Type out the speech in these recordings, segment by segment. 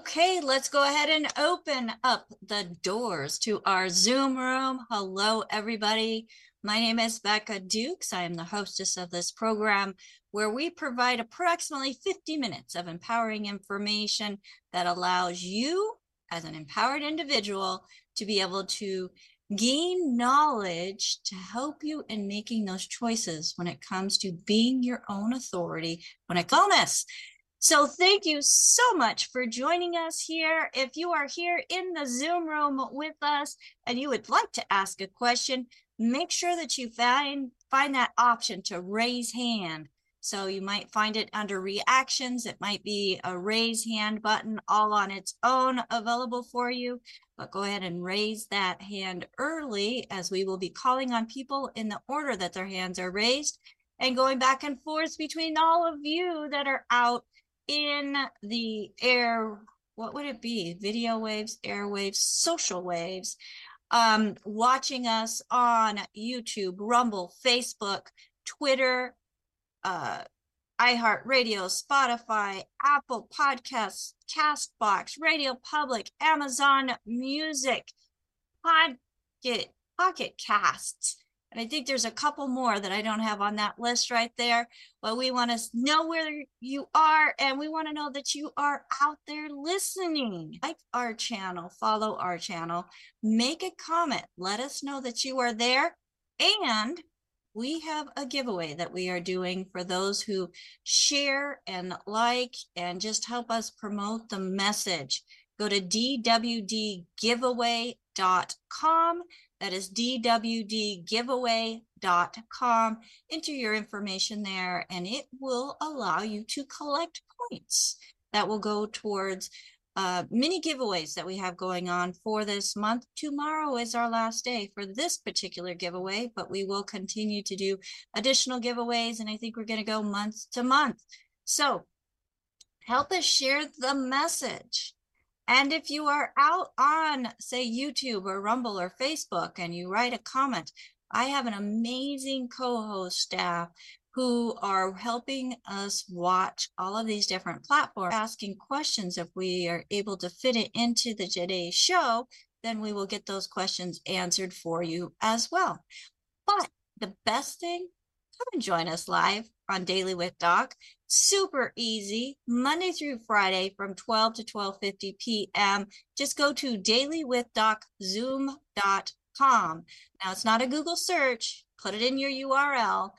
Okay, let's go ahead and open up the doors to our Zoom room. Hello, everybody. My name is Becca Dukes. I am the hostess of this program where we provide approximately 50 minutes of empowering information that allows you, as an empowered individual, to be able to gain knowledge to help you in making those choices when it comes to being your own authority when it comes. So thank you so much for joining us here. If you are here in the Zoom room with us and you would like to ask a question, make sure that you find find that option to raise hand. So you might find it under reactions. It might be a raise hand button all on its own available for you. But go ahead and raise that hand early as we will be calling on people in the order that their hands are raised and going back and forth between all of you that are out in the air, what would it be? Video waves, airwaves, social waves, um, watching us on YouTube, Rumble, Facebook, Twitter, uh, iHeartRadio, Spotify, Apple Podcasts, Castbox, Radio Public, Amazon Music, Pocket, Pocket Casts, and I think there's a couple more that I don't have on that list right there. But we want to know where you are and we want to know that you are out there listening. Like our channel, follow our channel, make a comment, let us know that you are there. And we have a giveaway that we are doing for those who share and like and just help us promote the message. Go to dwdgiveaway.com that is dwdgiveaway.com. Enter your information there and it will allow you to collect points that will go towards uh, giveaways that we have going on for this month. Tomorrow is our last day for this particular giveaway, but we will continue to do additional giveaways. And I think we're going to go month to month. So help us share the message. And if you are out on, say, YouTube or Rumble or Facebook and you write a comment, I have an amazing co host staff who are helping us watch all of these different platforms, asking questions. If we are able to fit it into the today's show, then we will get those questions answered for you as well. But the best thing, come and join us live on Daily with Doc super easy. Monday through friday from 12 to 12.50 p.m just go to dailywithdoczoom.com now it's not a google search. Put it in your url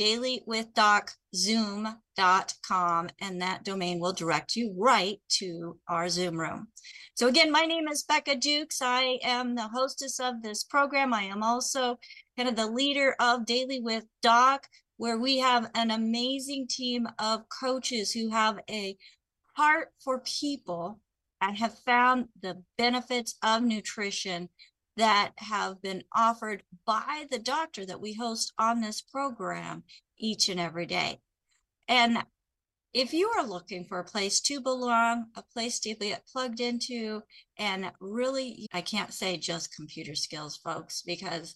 dailywithdoczoom.com and that domain will direct you right to our zoom room. So again my name is becca dukes. I am the hostess of this program. I am also kind of the leader of daily with doc where we have an amazing team of coaches who have a heart for people and have found the benefits of nutrition that have been offered by the doctor that we host on this program each and every day. And if you are looking for a place to belong, a place to get plugged into, and really, I can't say just computer skills, folks, because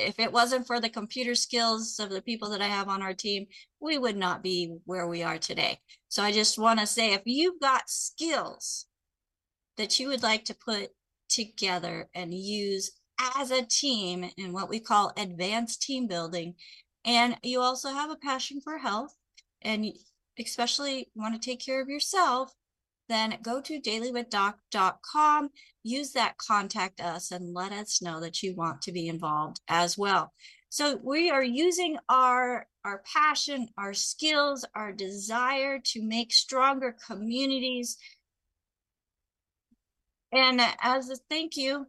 if it wasn't for the computer skills of the people that I have on our team, we would not be where we are today. So I just want to say if you've got skills that you would like to put together and use as a team in what we call advanced team building, and you also have a passion for health and especially want to take care of yourself, then go to dailywithdoc.com, use that contact us, and let us know that you want to be involved as well. So we are using our our passion, our skills, our desire to make stronger communities. And as a thank you,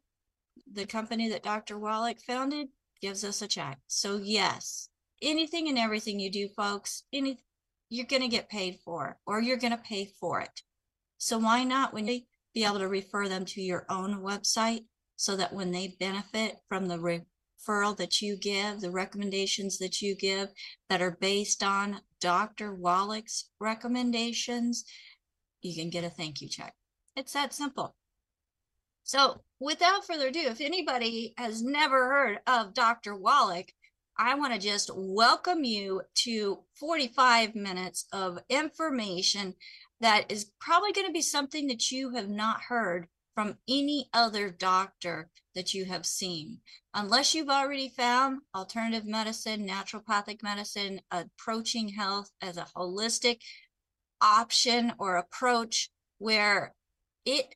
the company that Dr. Wallach founded gives us a check. So yes, anything and everything you do, folks, any you're going to get paid for, or you're going to pay for it. So why not when they be able to refer them to your own website so that when they benefit from the referral that you give, the recommendations that you give that are based on Dr. Wallach's recommendations, you can get a thank you check. It's that simple. So without further ado, if anybody has never heard of Dr. Wallach, I want to just welcome you to 45 minutes of information that is probably going to be something that you have not heard from any other doctor that you have seen. Unless you've already found alternative medicine, naturopathic medicine, approaching health as a holistic option or approach where it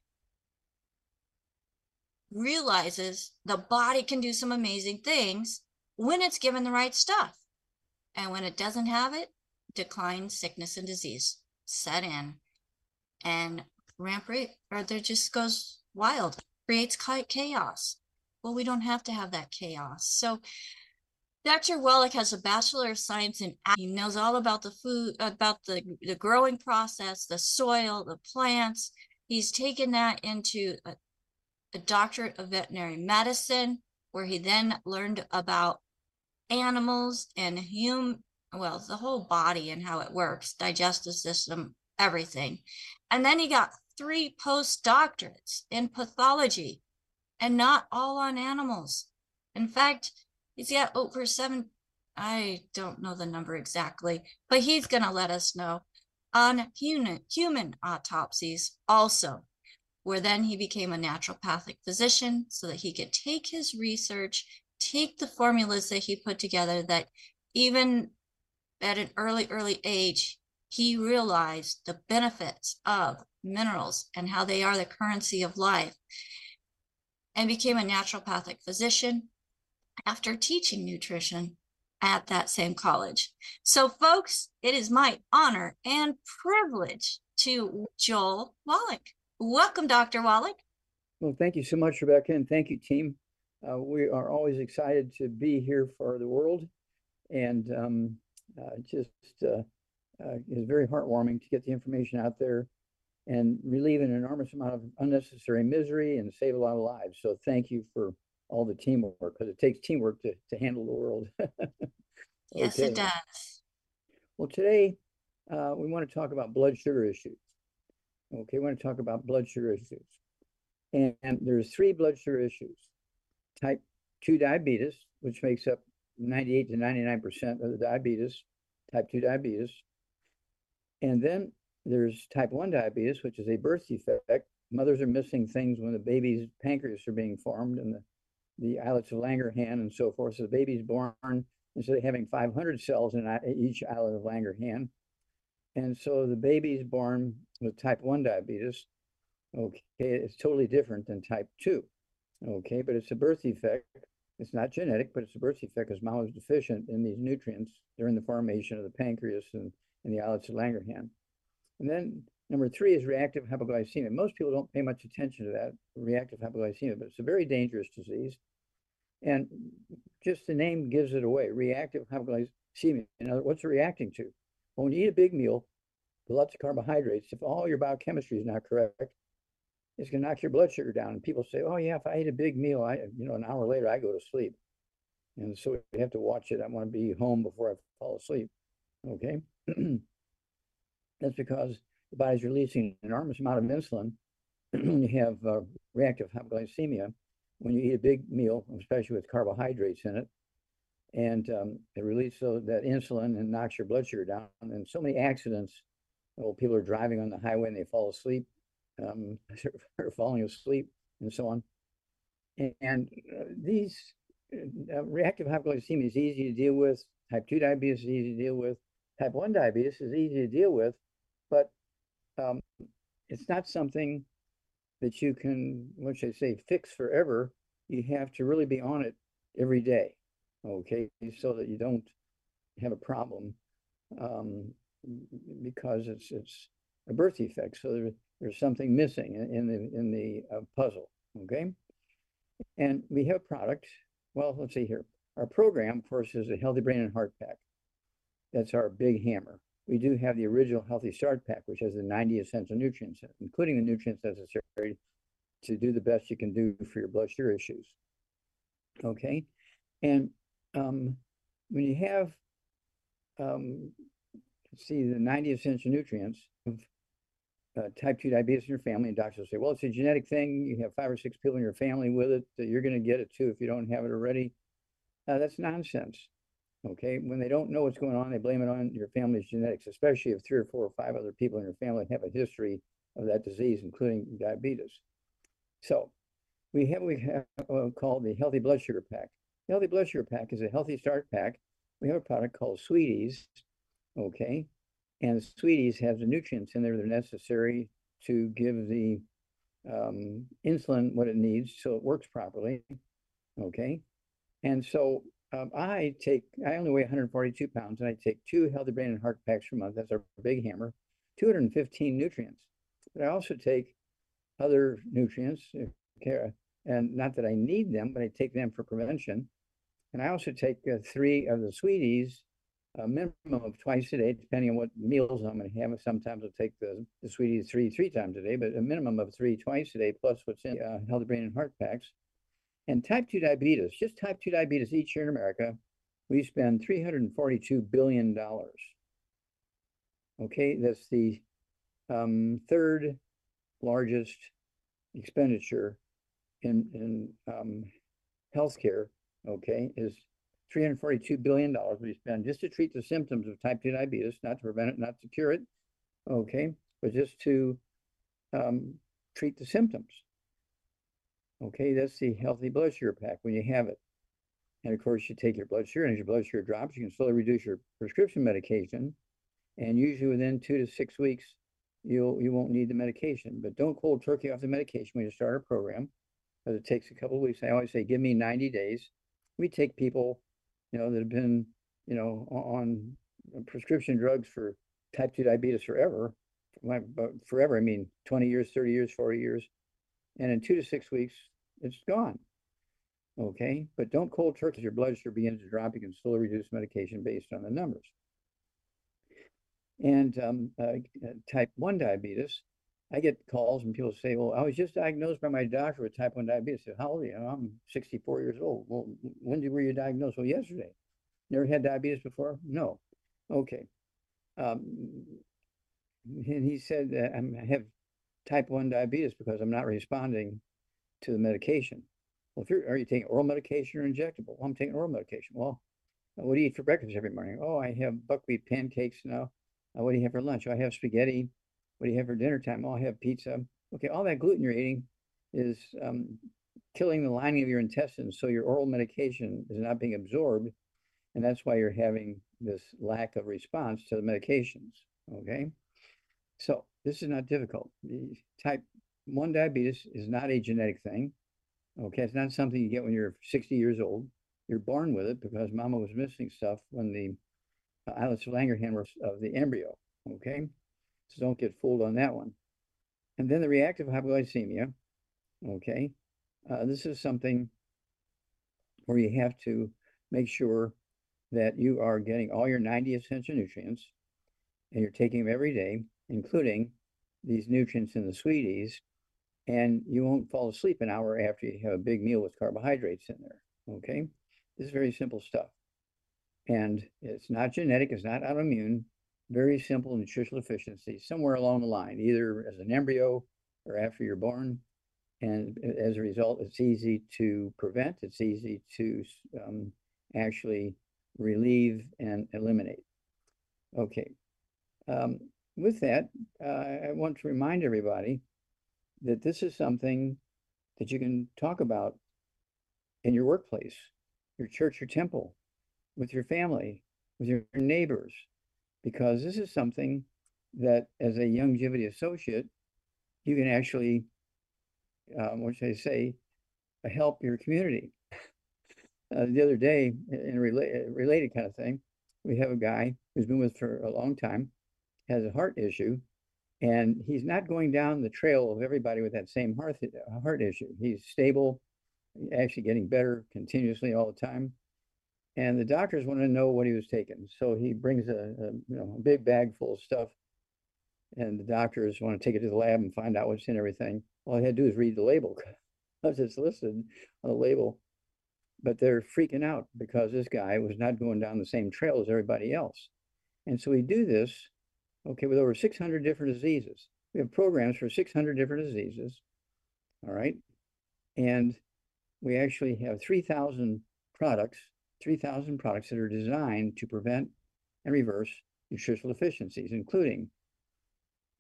realizes the body can do some amazing things when it's given the right stuff. And when it doesn't have it, decline, sickness, and disease set in and ramp rate or there just goes wild, creates chaos. Well, we don't have to have that chaos. So, Dr. Wallach has a Bachelor of Science in he knows all about the food, about the, the growing process, the soil, the plants. He's taken that into a, a doctorate of veterinary medicine, where he then learned about animals and human, well, the whole body and how it works, digestive system, everything. And then he got three postdoctorates in pathology and not all on animals. In fact, he's got over seven, I don't know the number exactly, but he's going to let us know on human, human autopsies also, where then he became a naturopathic physician so that he could take his research, take the formulas that he put together that even at an early, early age, he realized the benefits of minerals and how they are the currency of life and became a naturopathic physician after teaching nutrition at that same college. So, folks, it is my honor and privilege to Joel Wallach. Welcome, Dr. Wallach. Well, thank you so much, Rebecca, and thank you, team. Uh, we are always excited to be here for the world, and um, uh, just uh, uh is very heartwarming to get the information out there and relieve an enormous amount of unnecessary misery and save a lot of lives. So thank you for all the teamwork because it takes teamwork to, to handle the world. yes, it does. Well, today uh, we want to talk about blood sugar issues. Okay, we want to talk about blood sugar issues. And, and there's three blood sugar issues. Type 2 diabetes, which makes up 98 to 99% of the diabetes, type 2 diabetes. And then there's type 1 diabetes, which is a birth defect. Mothers are missing things when the baby's pancreas are being formed and the, the islets of Langerhans and so forth. So the baby's born, instead of having 500 cells in each islet of Langerhans. And so the baby's born with type 1 diabetes. Okay, it's totally different than type 2. Okay, but it's a birth defect. It's not genetic, but it's a birth defect because mom was deficient in these nutrients during the formation of the pancreas and, and the islets of Langerhans. And then number three is reactive hypoglycemia. Most people don't pay much attention to that, reactive hypoglycemia, but it's a very dangerous disease. And just the name gives it away, reactive hypoglycemia. In other, what's it reacting to? Well, when you eat a big meal with lots of carbohydrates, if all your biochemistry is not correct, it's going to knock your blood sugar down. And people say, oh, yeah, if I eat a big meal, I, you know, an hour later, I go to sleep. And so you have to watch it. I want to be home before I fall asleep. Okay. That's because the body's releasing an enormous amount of insulin. you have uh, reactive hypoglycemia when you eat a big meal, especially with carbohydrates in it. And um, it releases that insulin and knocks your blood sugar down. And so many accidents, well, people are driving on the highway and they fall asleep, um, are falling asleep, and so on. And, and uh, these uh, reactive hypoglycemia is easy to deal with. Type 2 diabetes is easy to deal with. Type 1 diabetes is easy to deal with but um, it's not something that you can, what should I say, fix forever. You have to really be on it every day, okay, so that you don't have a problem um, because it's it's a birth defect. So there, there's something missing in, the in the uh, puzzle, okay. And we have products. Well, let's see here. Our program, of course, is a Healthy Brain and Heart Pack. That's our big hammer we do have the original Healthy Start Pack, which has the 90 essential nutrients, including the nutrients necessary to do the best you can do for your blood sugar issues. Okay, and um, when you have, um, see the 90 essential nutrients uh, type 2 diabetes in your family, and doctors will say, well, it's a genetic thing. You have five or six people in your family with it. That you're going to get it too if you don't have it already. Uh, that's nonsense. Okay, when they don't know what's going on, they blame it on your family's genetics, especially if three or four or five other people in your family have a history of that disease, including diabetes. So we have we have uh, called the Healthy Blood Sugar Pack. The Healthy Blood Sugar Pack is a healthy start pack. We have a product called Sweeties, okay, and the Sweeties have the nutrients in there that are necessary to give the um, insulin what it needs so it works properly, okay. And so um, I take, I only weigh 142 pounds and I take two healthy brain and heart packs per month. That's our big hammer, 215 nutrients. But I also take other nutrients, uh, and not that I need them, but I take them for prevention. And I also take uh, three of the sweeties, a minimum of twice a day, depending on what meals I'm going to have. Sometimes I'll take the, the sweeties three, three times a day, but a minimum of three twice a day, plus what's in uh, healthy brain and heart packs. And type 2 diabetes, just type 2 diabetes each year in America, we spend $342 billion. Okay, that's the um, third largest expenditure in, in um, healthcare, okay, is $342 billion we spend just to treat the symptoms of type 2 diabetes, not to prevent it, not to cure it, okay, but just to um, treat the symptoms. Okay, that's the healthy blood sugar pack when you have it. And of course, you take your blood sugar, and as your blood sugar drops, you can slowly reduce your prescription medication. And usually within two to six weeks, you'll you won't need the medication. But don't cold turkey off the medication when you start a program, because it takes a couple of weeks. I always say, give me 90 days. We take people, you know, that have been, you know, on prescription drugs for type 2 diabetes forever. Forever, I mean 20 years, 30 years, 40 years and in two to six weeks, it's gone. Okay, but don't cold turkey. Your blood sugar begins to drop. You can slowly reduce medication based on the numbers. And um, uh, type 1 diabetes, I get calls and people say, well, I was just diagnosed by my doctor with type 1 diabetes. I said, how old are you? I'm 64 years old. Well, when were you diagnosed? Well, yesterday. Never had diabetes before? No. Okay. Um, and he said, I have type 1 diabetes because I'm not responding to the medication. Well, if you're, are you taking oral medication or injectable? Well, I'm taking oral medication. Well, what do you eat for breakfast every morning? Oh, I have buckwheat pancakes now. Uh, what do you have for lunch? Oh, I have spaghetti. What do you have for dinner time? I'll have pizza. Okay, all that gluten you're eating is um, killing the lining of your intestines. So your oral medication is not being absorbed. And that's why you're having this lack of response to the medications. Okay. So this is not difficult. The type 1 diabetes is not a genetic thing. Okay, it's not something you get when you're 60 years old. You're born with it because mama was missing stuff when the uh, islets of Langerhans of the embryo. Okay, so don't get fooled on that one. And then the reactive hypoglycemia. Okay, uh, this is something where you have to make sure that you are getting all your 90 essential nutrients and you're taking them every day including these nutrients in the sweeties, and you won't fall asleep an hour after you have a big meal with carbohydrates in there. Okay, this is very simple stuff, and it's not genetic, it's not autoimmune. Very simple nutritional deficiency somewhere along the line, either as an embryo or after you're born. And as a result, it's easy to prevent, it's easy to um, actually relieve and eliminate. Okay. Um, with that, uh, I want to remind everybody that this is something that you can talk about in your workplace, your church or temple, with your family, with your neighbors, because this is something that as a longevity associate, you can actually, um, what should I say, help your community. Uh, the other day, in a rela related kind of thing, we have a guy who's been with for a long time, has a heart issue, and he's not going down the trail of everybody with that same heart heart issue. He's stable, actually getting better continuously all the time. And the doctors want to know what he was taking, so he brings a, a you know a big bag full of stuff, and the doctors want to take it to the lab and find out what's in everything. All he had to do is read the label, because it's listed on the label. But they're freaking out because this guy was not going down the same trail as everybody else. And so we do this okay, with over 600 different diseases. We have programs for 600 different diseases, all right? And we actually have 3,000 products three thousand products that are designed to prevent and reverse nutritional deficiencies, including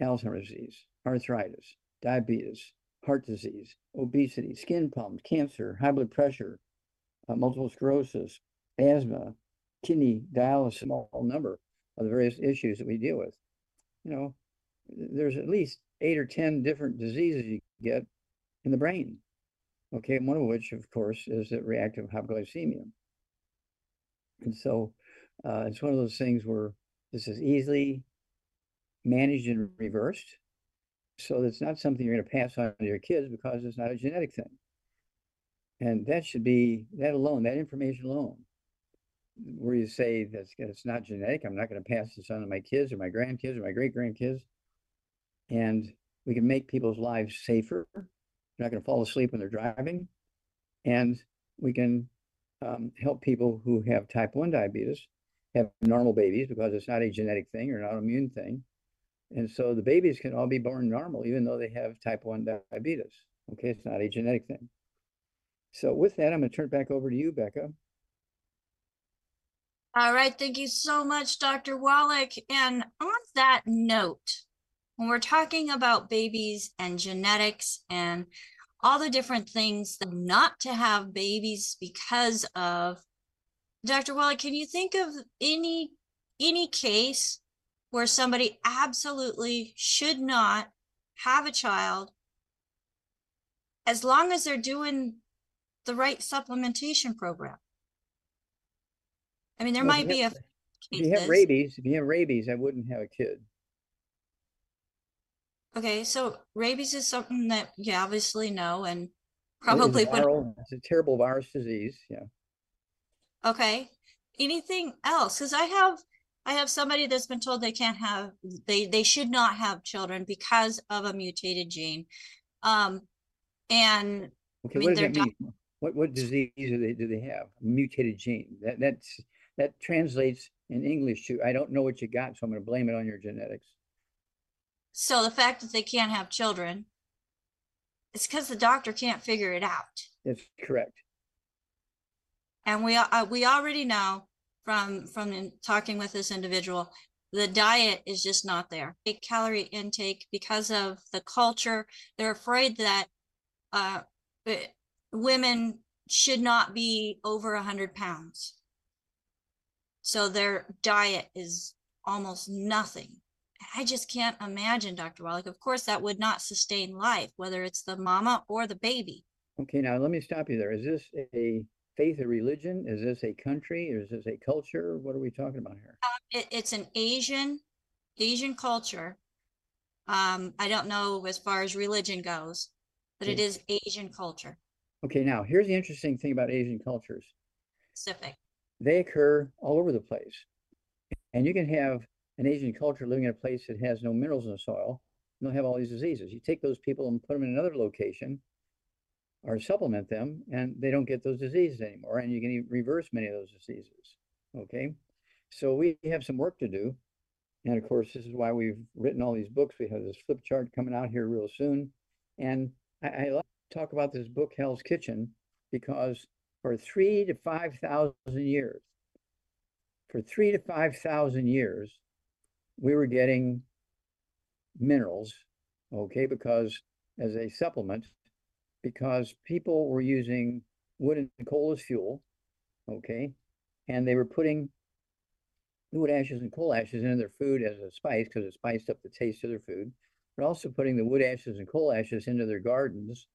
Alzheimer's disease, arthritis, diabetes, heart disease, obesity, skin problems, cancer, high blood pressure, uh, multiple sclerosis, asthma, kidney dialysis, a small number of the various issues that we deal with. You know, there's at least eight or 10 different diseases you get in the brain. Okay, one of which, of course, is reactive hypoglycemia. And so uh, it's one of those things where this is easily managed and reversed. So it's not something you're going to pass on to your kids because it's not a genetic thing. And that should be that alone, that information alone, where you say that's it's not genetic. I'm not going to pass this on to my kids or my grandkids or my great grandkids. And we can make people's lives safer. They're not going to fall asleep when they're driving. And we can um, help people who have type 1 diabetes have normal babies because it's not a genetic thing or an autoimmune thing. And so the babies can all be born normal, even though they have type 1 diabetes. Okay, it's not a genetic thing. So with that, I'm going to turn it back over to you, Becca. All right, thank you so much, Dr. Wallach. And on that note, when we're talking about babies and genetics and all the different things not to have babies because of Dr. Wallach, can you think of any any case where somebody absolutely should not have a child as long as they're doing the right supplementation program? I mean, there Well, might be a If you have rabies, if you have rabies, I wouldn't have a kid. Okay, so rabies is something that you obviously know and It is a probably would, viral- It's a terrible virus disease, yeah. okay. Anything else? Because I have, I have somebody that's been told they can't have, they, they should not have children because of a mutated gene. Um, and Okay, mean, what does they're that doc- mean? What, what disease do they, do they have? Mutated gene. That, that's, that translates in English to, I don't know what you got, so I'm gonna blame it on your genetics. So the fact that they can't have children, it's because the doctor can't figure it out. That's correct. And we, uh, we already know from, from in- talking with this individual, the diet is just not there. A calorie intake because of the culture, they're afraid that, uh, eh, women should not be over a hundred pounds. So their diet is almost nothing. I just can't imagine, Dr. Wallach. Of course, that would not sustain life, whether it's the mama or the baby. Okay, now let me stop you there. Is this a faith or religion? Is this a country? Is this a culture? What are we talking about here? it, it's an Asian, Asian culture. Um, I don't know as far as religion goes, but it is Asian culture Okay, now here's the interesting thing about Asian cultures. specific. They occur all over the place. And you can have an Asian culture living in a place that has no minerals in the soil, and they'll have all these diseases. You take those people and put them in another location or supplement them, and they don't get those diseases anymore. And you can even reverse many of those diseases. Okay, so we have some work to do. And of course, this is why we've written all these books. We have this flip chart coming out here real soon. And I, I like to talk about this book, Hell's Kitchen, because for three to five thousand years, for three to five thousand years, we were getting minerals, okay, because as a supplement, because people were using wood and coal as fuel, okay, and they were putting wood ashes and coal ashes into their food as a spice because it spiced up the taste of their food. But also putting the wood ashes and coal ashes into their gardens,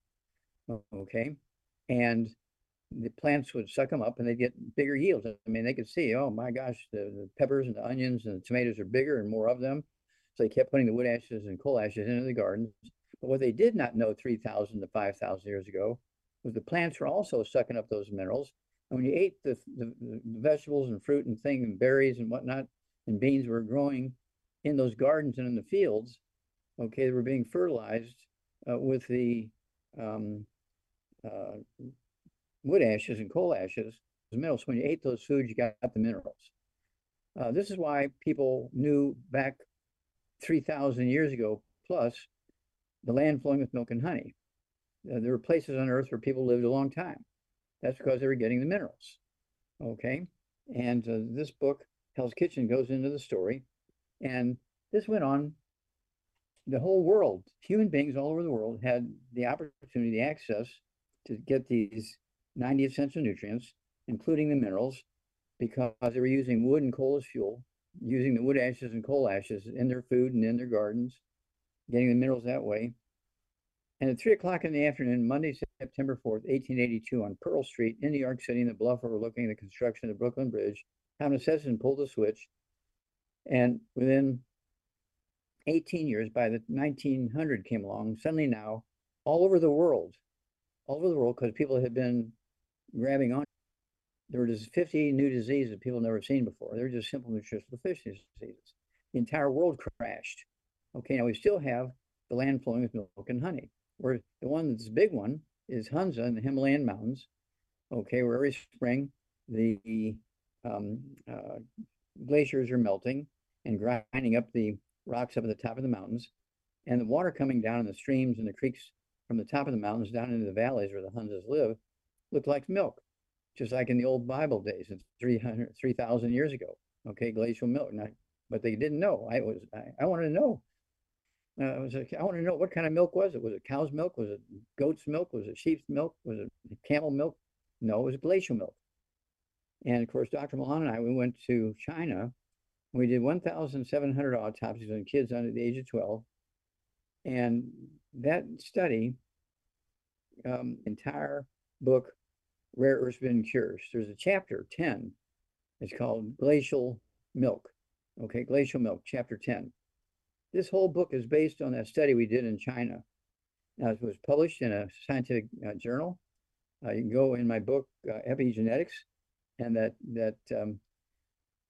okay, and the plants would suck them up and they'd get bigger yields. I mean, they could see, oh my gosh, the, the peppers and the onions and the tomatoes are bigger and more of them. So they kept putting the wood ashes and coal ashes into the gardens. But what they did not know 3,000 to 5,000 years ago was the plants were also sucking up those minerals. And when you ate the, the, the vegetables and fruit and thing and berries and whatnot, and beans were growing in those gardens and in the fields, okay, they were being fertilized uh, with the um, uh, wood ashes and coal ashes, as minerals. When you ate those foods, you got the minerals. Uh, this is why people knew back 3,000 years ago plus the land flowing with milk and honey. Uh, there were places on earth where people lived a long time. That's because they were getting the minerals. Okay, and uh, this book, Hell's Kitchen, goes into the story, and this went on. The whole world, human beings all over the world, had the opportunity, the access to get these 90 essential nutrients, including the minerals, because they were using wood and coal as fuel, using the wood ashes and coal ashes in their food and in their gardens, getting the minerals that way. And at three o'clock in the afternoon, Monday, September 4th, 1882, on Pearl Street in New York City, in the bluff overlooking the construction of the Brooklyn Bridge, Thomas Edison pulled the switch. And within 18 years, by the 1900 came along, suddenly now, all over the world, all over the world, because people had been grabbing on, there were just 50 new diseases that people never seen before. They're just simple nutritional deficiency diseases. The entire world crashed. Okay, now we still have the land flowing with milk and honey. Where the one that's big one is Hunza in the Himalayan mountains. Okay, where every spring the um, uh, glaciers are melting and grinding up the rocks up at the top of the mountains, and the water coming down in the streams and the creeks from the top of the mountains down into the valleys where the Hunzas live look like milk, just like in the old Bible days, 300, 3,000 years ago. Okay, glacial milk. Now, but they didn't know. I was I, I wanted to know uh, I was I want to know what kind of milk was it? Was it cow's milk? Was it goat's milk? Was it sheep's milk? Was it camel milk? No, it was glacial milk. And of course, Dr. Ma Lan and I, we went to China. We did 1,700 autopsies on kids under the age of 12. And that study, um, entire book, Rare Earths Forbidden Cures, there's a chapter 10. It's called Glacial Milk. Okay, Glacial Milk, chapter 10 this whole book is based on that study we did in China. Now, it was published in a scientific uh, journal. Uh, you can go in my book, uh, Epigenetics, and that that um,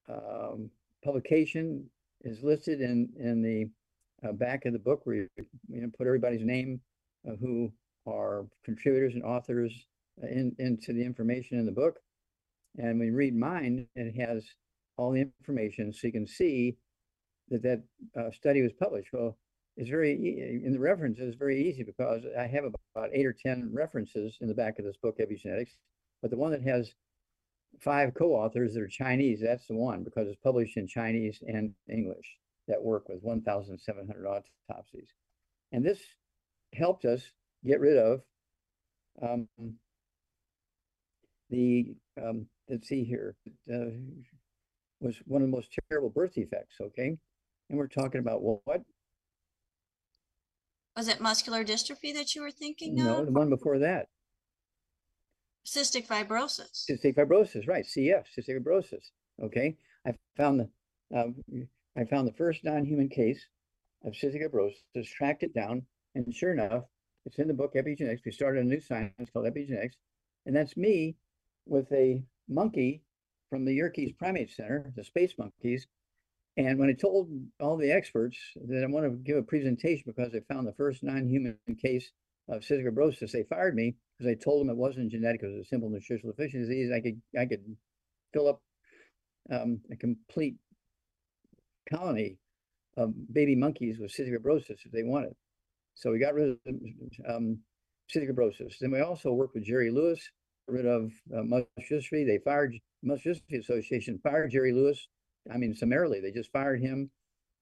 um, publication is listed in in the uh, back of the book where you, you know, put everybody's name who are contributors and authors in, into the information in the book. And when you read mine, it has all the information so you can see that that uh, study was published. Well, it's very in the references it's very easy because I have about eight or ten references in the back of this book, Epigenetics. But the one that has five co-authors that are Chinese, that's the one because it's published in Chinese and English. That work with 1,700 autopsies, and this helped us get rid of um, the um, let's see here uh, was one of the most terrible birth defects. Okay, and we're talking about well, what? Was it muscular dystrophy that you were thinking No, of? the one before that. Cystic fibrosis. Cystic fibrosis, right? CF, cystic fibrosis. Okay, I found the um, I found the first non-human case of cystic fibrosis, tracked it down, and sure enough, it's in the book Epigenetics. We started a new science called Epigenetics, and that's me with a monkey from the Yerkes Primate Center, the space monkeys, and when I told all the experts that I want to give a presentation because they found the first non-human case of cystic fibrosis, they fired me because I told them it wasn't genetic; it was a simple nutritional deficiency. I could I could fill up um, a complete colony of baby monkeys with cystic fibrosis if they wanted. So we got rid of um, cystic fibrosis. Then we also worked with Jerry Lewis, rid of uh, dystrophy. They fired Dystrophy Association fired Jerry Lewis I mean, summarily, they just fired him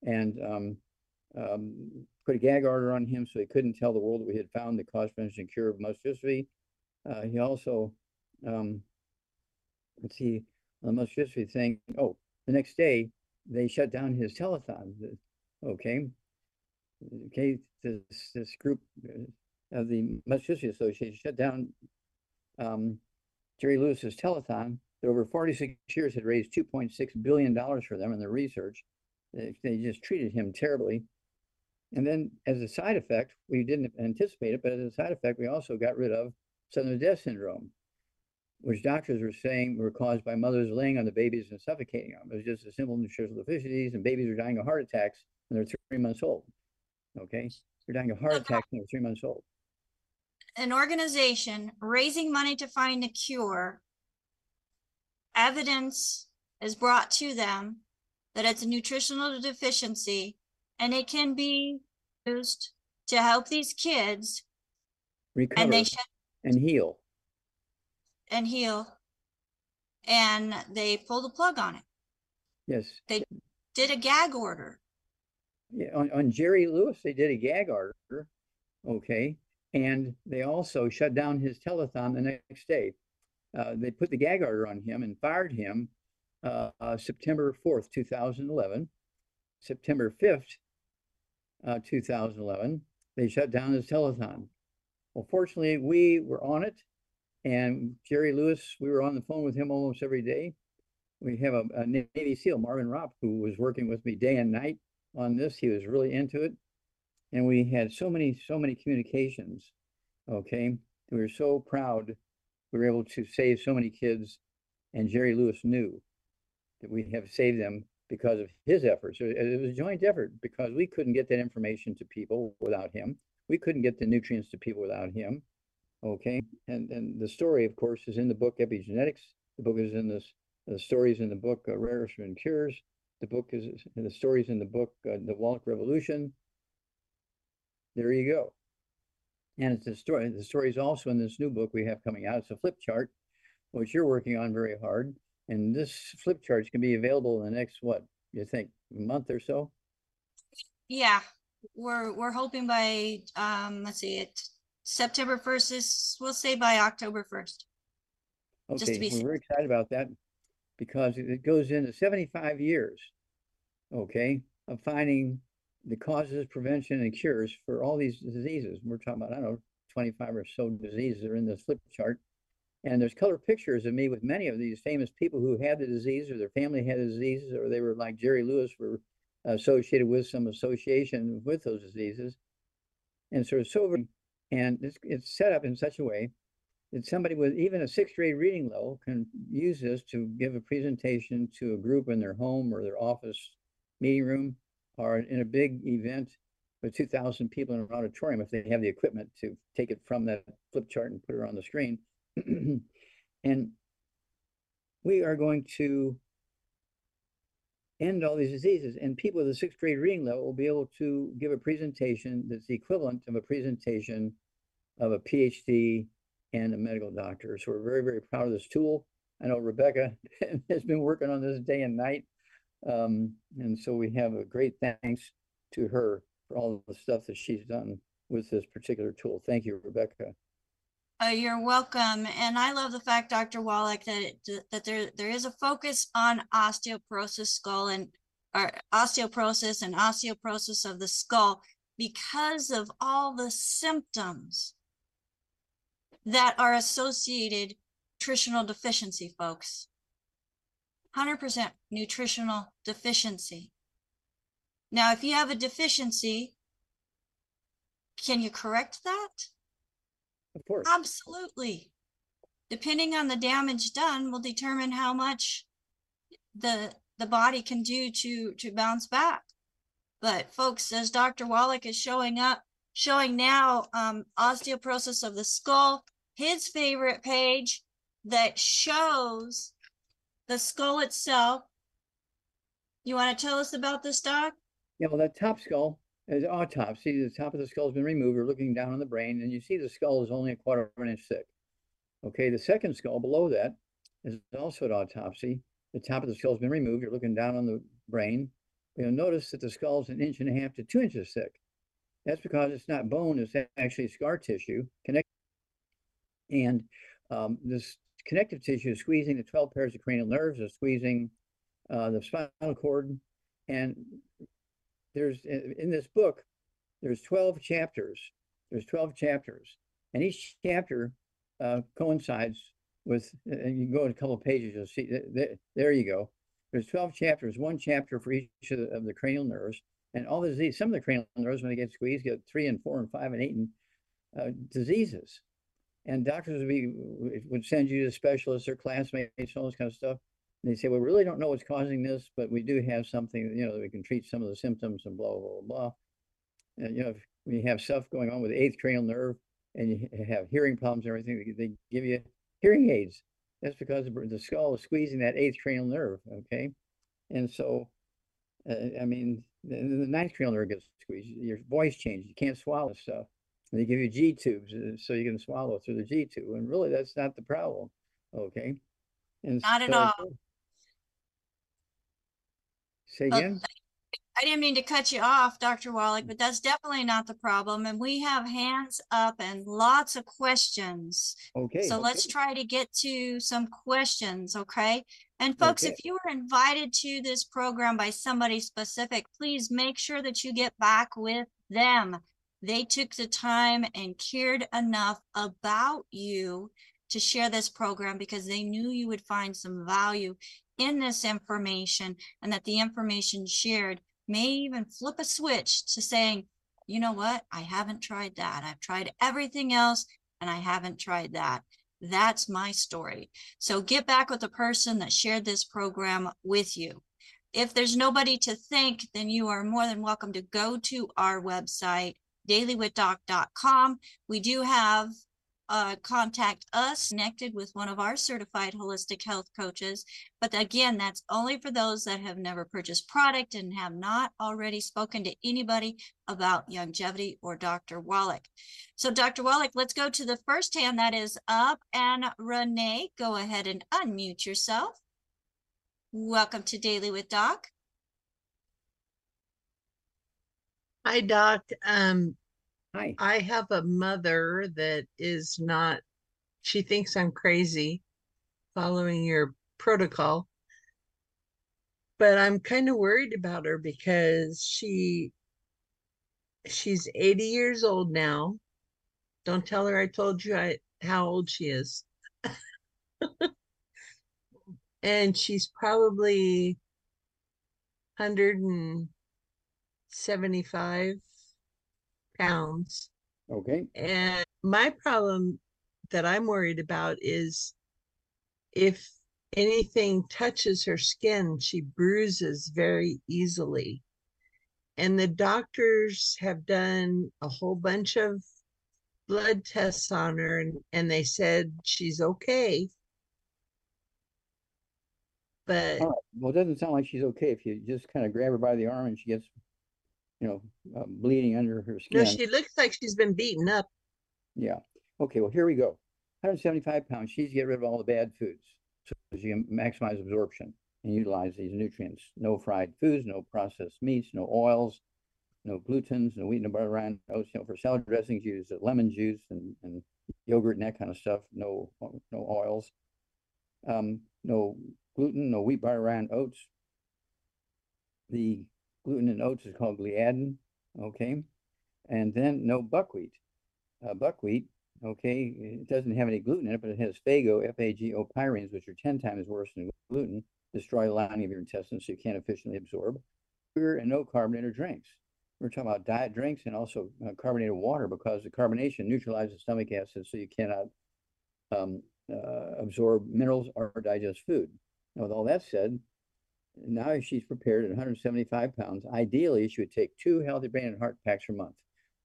and um, um, put a gag order on him so he couldn't tell the world that we had found the cause, prevention, and cure of muscular. Uh, he also, um, let's see, the dystrophy thing, oh, the next day, they shut down his telethon. Okay. Okay, this, this group of the Dystrophy Association shut down um, Jerry Lewis's telethon that over 46 years had raised $2.6 billion for them in their research. They, they just treated him terribly. And then as a side effect, we didn't anticipate it, but as a side effect, we also got rid of sudden death syndrome, which doctors were saying were caused by mothers laying on the babies and suffocating them. It was just a simple nutritional deficiencies, and babies were dying of heart attacks when they're three months old. Okay, they're dying of heart attacks when they're three months old. An organization raising money to find a cure evidence is brought to them that it's a nutritional deficiency and it can be used to help these kids Recover and they and, heal. and heal. and they pulled the plug on it. Yes. They did a gag order. Yeah, on, on Jerry Lewis, they did a gag order. Okay. And they also shut down his telethon the next day. Uh, they put the gag order on him and fired him uh, uh, September 4th, 2011. September 5th, uh, 2011, they shut down his telethon. Well, fortunately, we were on it. And Jerry Lewis, we were on the phone with him almost every day. We have a, a Navy SEAL, Marvin Ropp, who was working with me day and night on this. He was really into it. And we had so many, so many communications. Okay. We were so proud. We were able to save so many kids. And Jerry Lewis knew that we have saved them because of his efforts. It, was a joint effort because we couldn't get that information to people without him. We couldn't get the nutrients to people without him. Okay. And and the story, of course, is in the book Epigenetics. The book is in this the stories in the book uh, Rare Earths and Cures. The book is the stories in the book uh, The Wallach Revolution. There you go. And it's a story. The story is also in this new book we have coming out. It's a flip chart, which you're working on very hard. And this flip chart can be available in the next what you think month or so. Yeah, we're we're hoping by um let's see it September first is we'll say by October first. Okay, be we're safe. very excited about that because it goes into seventy-five years, okay, of finding the causes, prevention, and cures for all these diseases. We're talking about, I don't know, twenty-five or so diseases are in this flip chart. And there's color pictures of me with many of these famous people who had the disease or their family had the diseases, or they were like Jerry Lewis, were associated with some association with those diseases. And so it's and it's, it's set up in such a way that somebody with even a sixth grade reading level can use this to give a presentation to a group in their home or their office meeting room or in a big event with 2,000 people in an auditorium if they have the equipment to take it from that flip chart and put it on the screen. and we are going to end all these diseases and people with a sixth grade reading level will be able to give a presentation that's the equivalent of a presentation of a PhD and a medical doctor. So we're very, very proud of this tool. I know Rebecca has been working on this day and night. Um, and so we have a great thanks to her for all the stuff that she's done with this particular tool. Thank you, Rebecca. Uh, you're welcome. And I love the fact, Dr. Wallach, that it, that there there is a focus on osteoporosis skull and or osteoporosis and osteoporosis of the skull because of all the symptoms that are associated nutritional deficiency, folks. 100% nutritional deficiency. Now, if you have a deficiency, can you correct that? Of course. Absolutely. Depending on the damage done will determine how much the the body can do to to bounce back. But folks, as Dr. Wallach is showing up, showing now um, osteoporosis of the skull, his favorite page that shows the skull itself. You want to tell us about this, Doc? Yeah, well, that top skull is autopsy. The top of the skull has been removed. We're looking down on the brain, and you see the skull is only a quarter of an inch thick. Okay, the second skull below that is also at autopsy. The top of the skull has been removed. You're looking down on the brain. You'll notice that the skull is an inch and a half to two inches thick. That's because it's not bone, it's actually scar tissue. Connect and um, this connective tissue is squeezing the 12 pairs of cranial nerves, is squeezing uh, the spinal cord. And there's in this book, there's 12 chapters. There's 12 chapters, and each chapter uh, coincides with. And you can go a couple of pages, you'll see. th- th- There you go. There's 12 chapters, one chapter for each of the, of the cranial nerves, and all the disease. Some of the cranial nerves, when they get squeezed, get three and four and five and eight and uh, diseases. And doctors would be would send you to specialists or classmates, all this kind of stuff. And they say, well, we really don't know what's causing this, but we do have something, you know, that we can treat some of the symptoms and blah, blah, blah. And, you know, if have stuff going on with eighth cranial nerve and you have hearing problems and everything, they- give you hearing aids. That's because the the skull is squeezing that eighth cranial nerve, okay? And so, uh, I mean, the, the ninth cranial nerve gets squeezed, your voice changes, you can't swallow stuff. And they give you G tubes uh, so you can swallow through the G tube. And really, that's not the problem, okay? And Not at so- all. Say Uh, again? I didn't mean to cut you off, Dr. Wallach, but that's definitely not the problem. And we have hands up and lots of questions. Okay. So let's try to get to some questions, okay? And folks, if you were invited to this program by somebody specific, please make sure that you get back with them. They took the time and cared enough about you to share this program because they knew you would find some value in this information and that the information shared may even flip a switch to saying, you know what? I haven't tried that. I've tried everything else and I haven't tried that. That's my story. So get back with the person that shared this program with you. If there's nobody to thank, then you are more than welcome to go to our website, dailywithdoc.com. We do have uh, contact us connected with one of our certified holistic health coaches. But again, that's only for those that have never purchased product and have not already spoken to anybody about Youngevity or Dr. Wallach. So Dr. Wallach, let's go to the first hand that is up and Renee, go ahead and unmute yourself. Welcome to Daily with Doc. Hi, Doc. Um, Hi. I have a mother that is not, she thinks I'm crazy following your protocol. But I'm kind of worried about her because she she's 80 years old now. Don't tell her I told you I how old she is. and she's probably 175 pounds. Okay. And my problem that I'm worried about is if anything touches her skin, she bruises very easily. And the doctors have done a whole bunch of blood tests on her and, and they said she's okay. But right. Well, it doesn't sound like she's okay if you just kind of grab her by the arm and she gets, you know, uh, bleeding under her skin. no, she looks like she's been beaten up. Yeah. Okay. Well, here we go. 175 pounds. She's get rid of all the bad foods so she can maximize absorption and utilize these nutrients. No fried foods, no processed meats, no oils, no glutens, no wheat, no butter, rye, oats. You know, for salad dressings, use lemon juice and, and yogurt and that kind of stuff. No, no oils. Um, no gluten, no wheat, butter, rye, and oats. The gluten in oats is called gliadin. Okay. And then no buckwheat. Uh, buckwheat Okay, it doesn't have any gluten in it, but it has fago, F-A-G-O pyrines, which are 10 times worse than gluten, destroy the lining of your intestines so you can't efficiently absorb. Sugar and no carbonated drinks. We're talking about diet drinks and also uh, carbonated water because the carbonation neutralizes stomach acid so you cannot um, uh, absorb minerals or digest food. Now, with all that said, now she's prepared at 175 pounds. Ideally, she would take two healthy brain and heart packs per month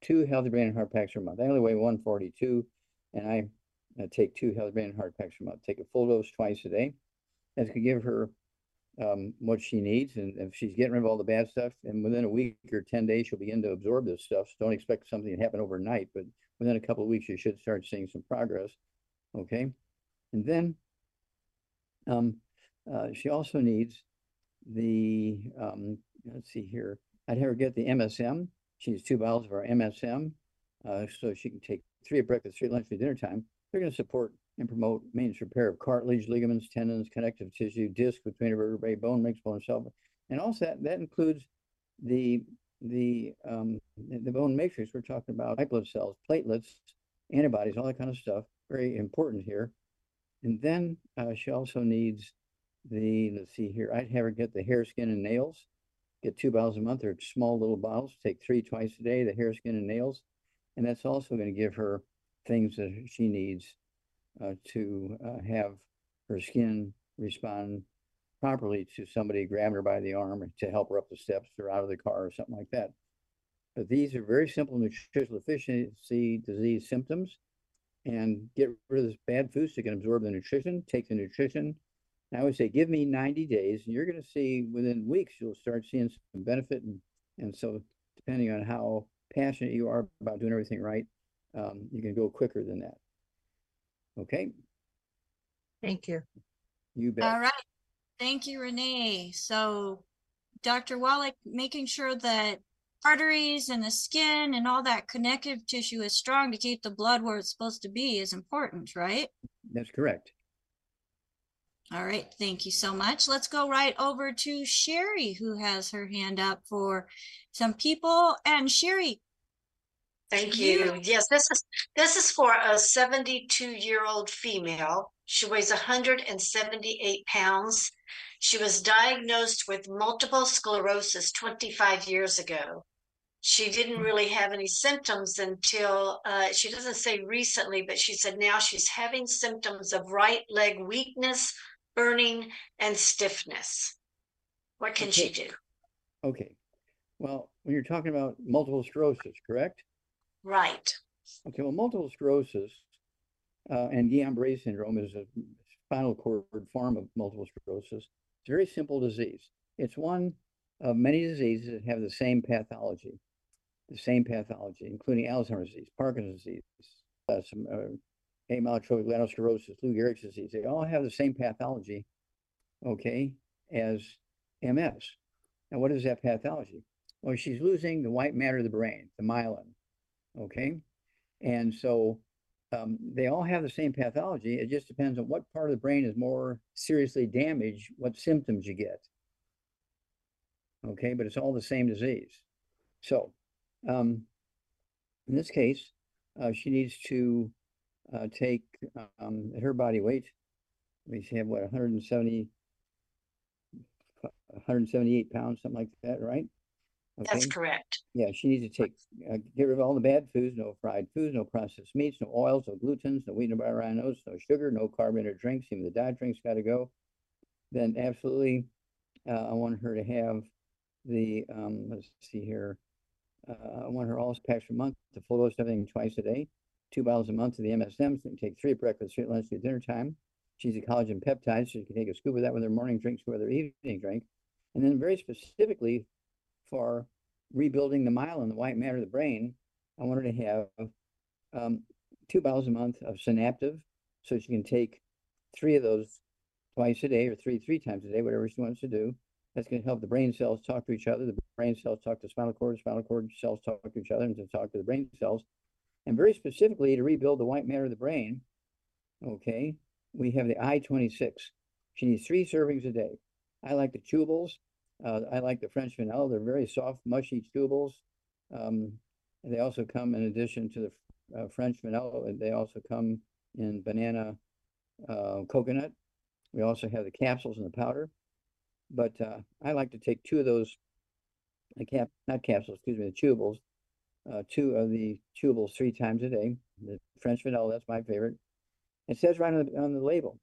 two healthy brain and heart packs per month. I only weigh 142, and I take two healthy brain and heart packs per month. Take a full dose twice a day. That could give her um, what she needs, and if she's getting rid of all the bad stuff, and within a week or 10 days, she'll begin to absorb this stuff. So don't expect something to happen overnight, but within a couple of weeks, you should start seeing some progress. Okay, and then um, uh, she also needs the um, let's see here. I'd have her get the MSM. She needs two bottles of our MSM, uh, so she can take three at breakfast, three at lunch, three at dinner time. They're going to support and promote maintenance repair of cartilage, ligaments, tendons, connective tissue, disc between the vertebrae, bone mix, bone cell, and also that, that includes the the um, the bone matrix. We're talking about white blood cells, platelets, antibodies, all that kind of stuff. Very important here. And then uh, she also needs the let's see here. I'd have her get the hair, skin, and nails get two bottles a month. They're small little bottles. Take three twice a day, the hair, skin, and nails. And that's also going to give her things that she needs uh, to uh, have her skin respond properly to somebody grabbing her by the arm to help her up the steps or out of the car or something like that. But these are very simple nutritional deficiency disease symptoms and get rid of this bad food so you can absorb the nutrition, take the nutrition, I would say, give me 90 days, and you're going to see within weeks, you'll start seeing some benefit. And, and so, depending on how passionate you are about doing everything right, um, you can go quicker than that. Okay. Thank you. You bet. All right. Thank you, Renee. So Dr. Wallach, making sure that arteries and the skin and all that connective tissue is strong to keep the blood where it's supposed to be is important, right? That's correct. All right, thank you so much. Let's go right over to Sherry, who has her hand up for some people. And Sherry, Thank You-. Yes, this is, this is for a seventy-two-year-old female. She weighs hundred and seventy-eight pounds. She was diagnosed with multiple sclerosis twenty-five years ago. She didn't really have any symptoms until, uh, she doesn't say recently, but she said now she's having symptoms of right leg weakness, burning, and stiffness. What can she do? Okay. Well, when you're talking about multiple sclerosis, correct? Right. Okay, well, multiple sclerosis uh, and Guillain-Barré syndrome is a spinal cord form of multiple sclerosis. It's a very simple disease. It's one of many diseases that have the same pathology, the same pathology, including Alzheimer's disease, Parkinson's disease, uh, some uh, amyotrophic lateral sclerosis, Lou Gehrig's disease. They all have the same pathology, okay, as MS. Now, what is that pathology? Well, she's losing the white matter of the brain, the myelin okay? And so um, they all have the same pathology. It just depends on what part of the brain is more seriously damaged, what symptoms you get. Okay, but it's all the same disease. So um, in this case, uh, she needs to uh, take um, at her body weight. We have what 170, 178 pounds, something like that, right? That's Okay. correct. Yeah, she needs to take, uh, get rid of all the bad foods, no fried foods, no processed meats, no oils, no glutens, no wheat, no butter, oats, no sugar, no carbonated drinks, even the diet drinks gotta go. Then absolutely, uh, I want her to have the, um, let's see here. Uh, I want her all packs per month, the full dose of everything twice a day, two bottles a month of the MSM, so you can take three at breakfast, three at lunch, three at dinner time. She's a collagen peptide, so you can take a scoop of that with her morning drink, scoop with her evening drink. And then very specifically for rebuilding the myelin, the white matter of the brain, I want her to have um, two bottles a month of Synaptive, so she can take three of those twice a day or three three times a day, whatever she wants to do. That's going to help the brain cells talk to each other. The brain cells talk to spinal cord, spinal cord cells talk to each other, and to talk to the brain cells. And very specifically to rebuild the white matter of the brain, okay, we have the I-26. She needs three servings a day. I like the chewables. Uh, I like the French vanilla. They're very soft, mushy chewables. Um, they also come in addition to the uh, French vanilla. They also come in banana, uh, coconut. We also have the capsules and the powder. But uh, I like to take two of those, cap, not capsules, excuse me, the chewables. Uh, two of the chewables three times a day. The French vanilla, that's my favorite. It says right on the, on the label,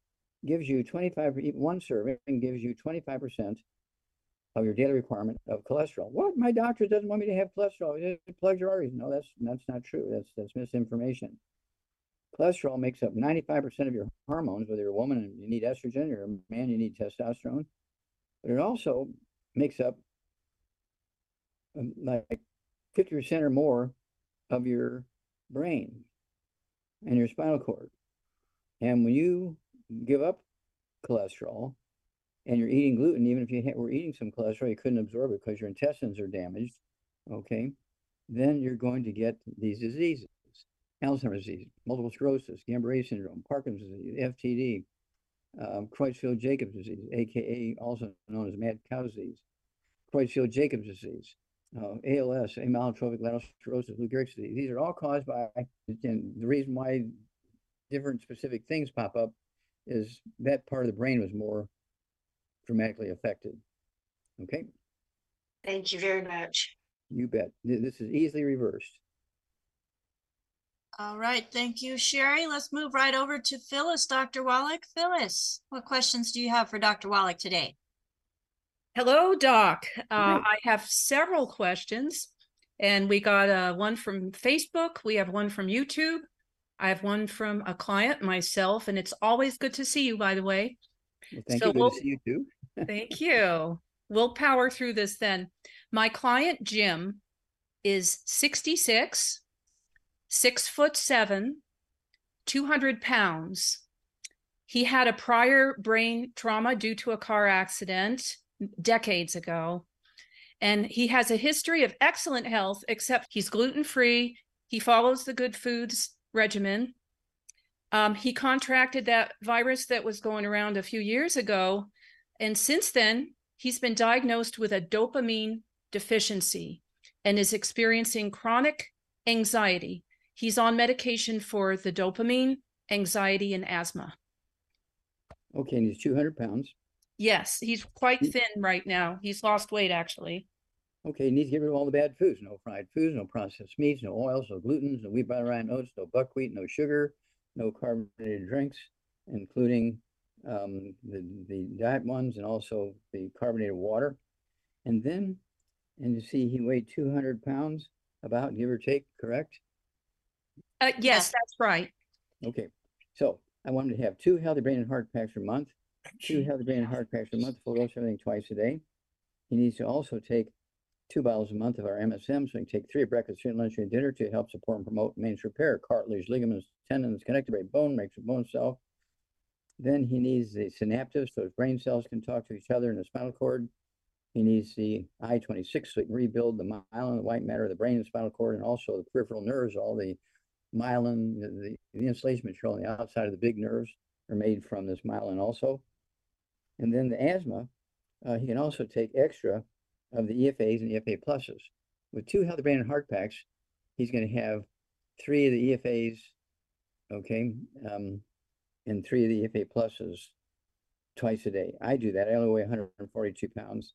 gives you 25, e- one serving gives you 25% of your daily requirement of cholesterol. What? My doctor doesn't want me to have cholesterol. It plugs your arteries. No, that's that's not true. That's that's misinformation. Cholesterol makes up 95% of your hormones, whether you're a woman and you need estrogen or a man, you need testosterone. But it also makes up um, like 50% or more of your brain and your spinal cord. And when you give up cholesterol, and you're eating gluten, even if you were eating some cholesterol, you couldn't absorb it because your intestines are damaged, okay, then you're going to get these diseases. Alzheimer's disease, multiple sclerosis, Guillain-Barré syndrome, Parkinson's disease, FTD, um, Creutzfeldt-Jacobs disease, aka also known as mad cow disease, Creutzfeldt-Jacobs disease, uh, ALS, amyotrophic lateral sclerosis, Lou Gehrig's disease. These are all caused by, and the reason why different specific things pop up is that part of the brain was more dramatically affected. Okay, Thank you very much. you bet. This is easily reversed. all right, thank you, Sherry. Let's move right over to Phyllis, Dr. Wallach. Phyllis, what questions do you have for Dr. Wallach today? Hello, Doc. Uh, I have several questions, and we got uh, one from Facebook. We have one from YouTube. I have one from a client, myself, and it's always good to see you, by the way. Well, thank So you. Good we'll- to see you too. Thank you. We'll power through this then. My client, Jim, is 66, six foot seven, 200 pounds. He had a prior brain trauma due to a car accident decades ago. And he has a history of excellent health, except he's gluten free. He follows the good foods regimen. Um, he contracted that virus that was going around a few years ago. And since then, he's been diagnosed with a dopamine deficiency and is experiencing chronic anxiety. He's on medication for the dopamine, anxiety, and asthma. Okay, and he's two hundred pounds. Yes, he's quite Mm. thin right now. He's lost weight actually. Okay, he needs to get rid of all the bad foods, no fried foods, no processed meats, no oils, no glutens, no wheat, butter, rye, and oats, no buckwheat, no sugar, no carbonated drinks, including um, the, the diet ones and also the carbonated water. And then, and you see, he weighed two hundred pounds, about give or take, correct? Uh, yes, that's right. Okay, so I want him to have two healthy brain and heart packs a month, two healthy brain and heart packs a month, full dose everything twice a day. He needs to also take two bottles a month of our MSM, so he can take three breakfast, three lunch, and dinner to help support and promote maintenance repair, cartilage, ligaments, tendons, connective brain bone, makes a bone cell. Then he needs the synaptives, so his brain cells can talk to each other in the spinal cord. He needs the I twenty-six, so he can rebuild the myelin, the white matter of the brain and spinal cord, and also the peripheral nerves, all the myelin, the, the insulation material on the outside of the big nerves are made from this myelin also. And then the asthma, uh, he can also take extra of the EFAs and EFA pluses. With two healthy brain and heart packs, he's going to have three of the EFAs, okay, um, and three of the EFA pluses twice a day. I do that. I only weigh 142 pounds.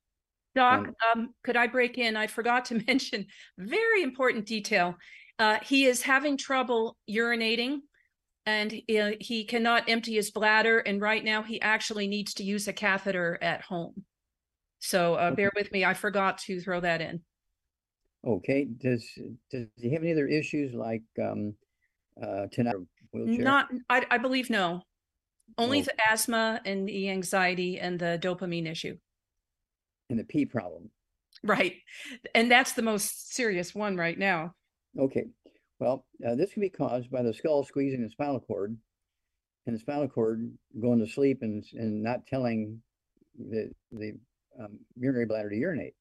Doc, And- um, could I break in? I forgot to mention very important detail. Uh, he is having trouble urinating and uh, he cannot empty his bladder. And right now he actually needs to use a catheter at home. So uh, bear with me. I forgot to throw that in. Okay, does does he have any other issues like um, uh, tonight wheelchair? Not, I, I believe no. Only Oh. the asthma and the anxiety and the dopamine issue. and the P problem. Right. And that's the most serious one right now. Okay, well, uh, this can be caused by the skull squeezing the spinal cord and the spinal cord going to sleep and, and not telling the, the um, urinary bladder to urinate.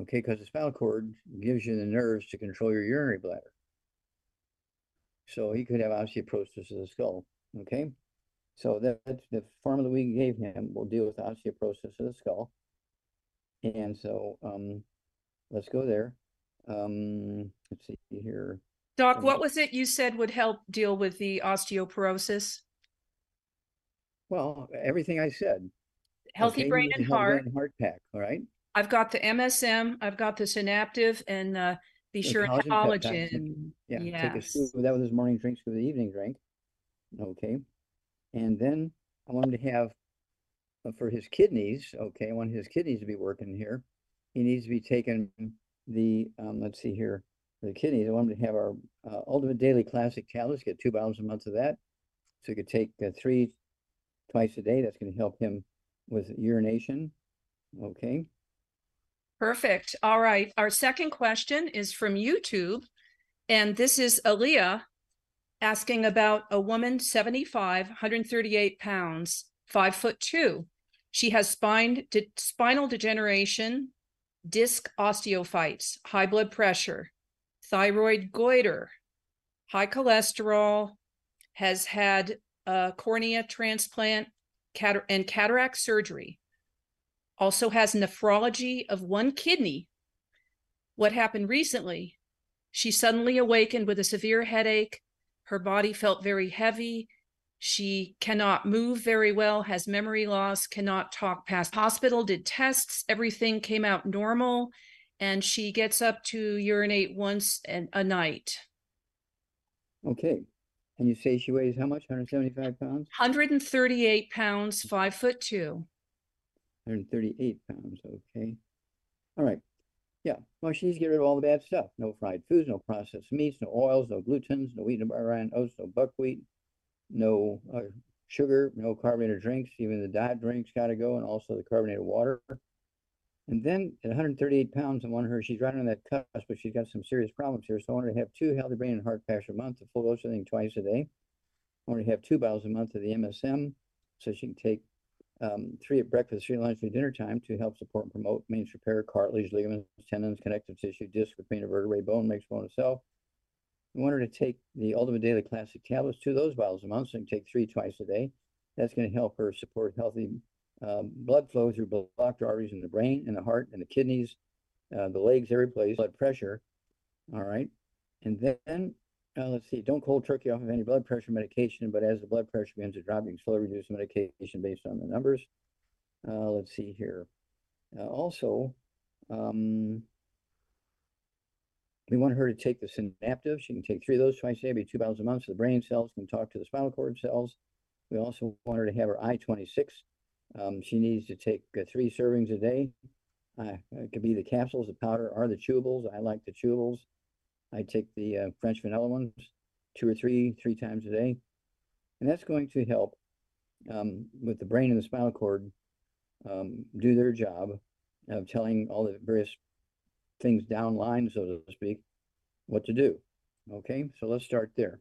Okay, because the spinal cord gives you the nerves to control your urinary bladder. So he could have osteoporosis of the skull, okay? So that, that's the formula we gave him will deal with osteoporosis of the skull. And so, um, let's go there. Um, let's see here. Doc, what was it you said would help deal with the osteoporosis? Well, everything I said. Healthy okay? brain and healthy heart. and Heart pack, all right? I've got the MSM, I've got the Synaptive and uh, be The sure collagen peptides, collagen. Yeah, take a Yes. scoop that with his morning drink, scoop of the evening drink. Okay, and then I want him to have, uh, for his kidneys, okay, I want his kidneys to be working here. He needs to be taking the, um, let's see here, the kidneys, I want him to have our, uh, Ultimate Daily Classic tablets, get two bottles a month of that. So he could take, uh, three twice a day, that's gonna help him with urination, okay? Perfect. All right. Our second question is from YouTube. And this is Aaliyah asking about a woman 75, 138 pounds, five foot two. She has spine de- spinal degeneration, disc osteophytes, high blood pressure, thyroid goiter, high cholesterol, has had a cornea transplant catar- and cataract surgery also has nephrology of one kidney. What happened recently? She suddenly awakened with a severe headache. Her body felt very heavy. She cannot move very well, has memory loss, cannot talk past hospital, did tests, everything came out normal, and she gets up to urinate once an- a night. Okay, and you say she weighs how much, hundred seventy-five pounds? 138 pounds, five foot two. Hundred and thirty-eight pounds, okay. All right, yeah, well, she needs to get rid of all the bad stuff. No fried foods, no processed meats, no oils, no glutens, no wheat, no rye, oats, no buckwheat, no uh, sugar, no carbonated drinks, even the diet drinks gotta go, and also the carbonated water. And then at hundred and thirty-eight pounds, I want her, she's right on that cusp, but she's got some serious problems here, so I want her to have two healthy brain and heart packs a month, a full dose of everything twice a day. I want to have two bottles a month of the MSM, so she can take um, three at breakfast, three at lunch, and dinner time to help support and promote maintenance repair, cartilage, ligaments, tendons, connective tissue, disc between the vertebrae, bone, makes bone itself. We want her to take the Ultimate Daily Classic tablets, two of those bottles a month, so you can take three twice a day. That's going to help her support healthy um, blood flow through blocked arteries in the brain and the heart and the kidneys, uh, the legs, every place, blood pressure. All right. And then, uh, let's see, don't cold turkey off of any blood pressure medication, but as the blood pressure begins to drop, you can slowly reduce the medication based on the numbers. Uh, let's see here. Uh, also, um, we want her to take the Synaptive. She can take three of those twice a day, be two bottles a month. So the brain cells can talk to the spinal cord cells. We also want her to have her I-26. Um, she needs to take uh, three servings a day. Uh, it could be the capsules, the powder, or the chewables. I like the chewables. I take the uh, French vanilla ones, two or three, three times a day. And that's going to help um, with the brain and the spinal cord um, do their job of telling all the various things down line, so to speak, what to do. Okay, so let's start there.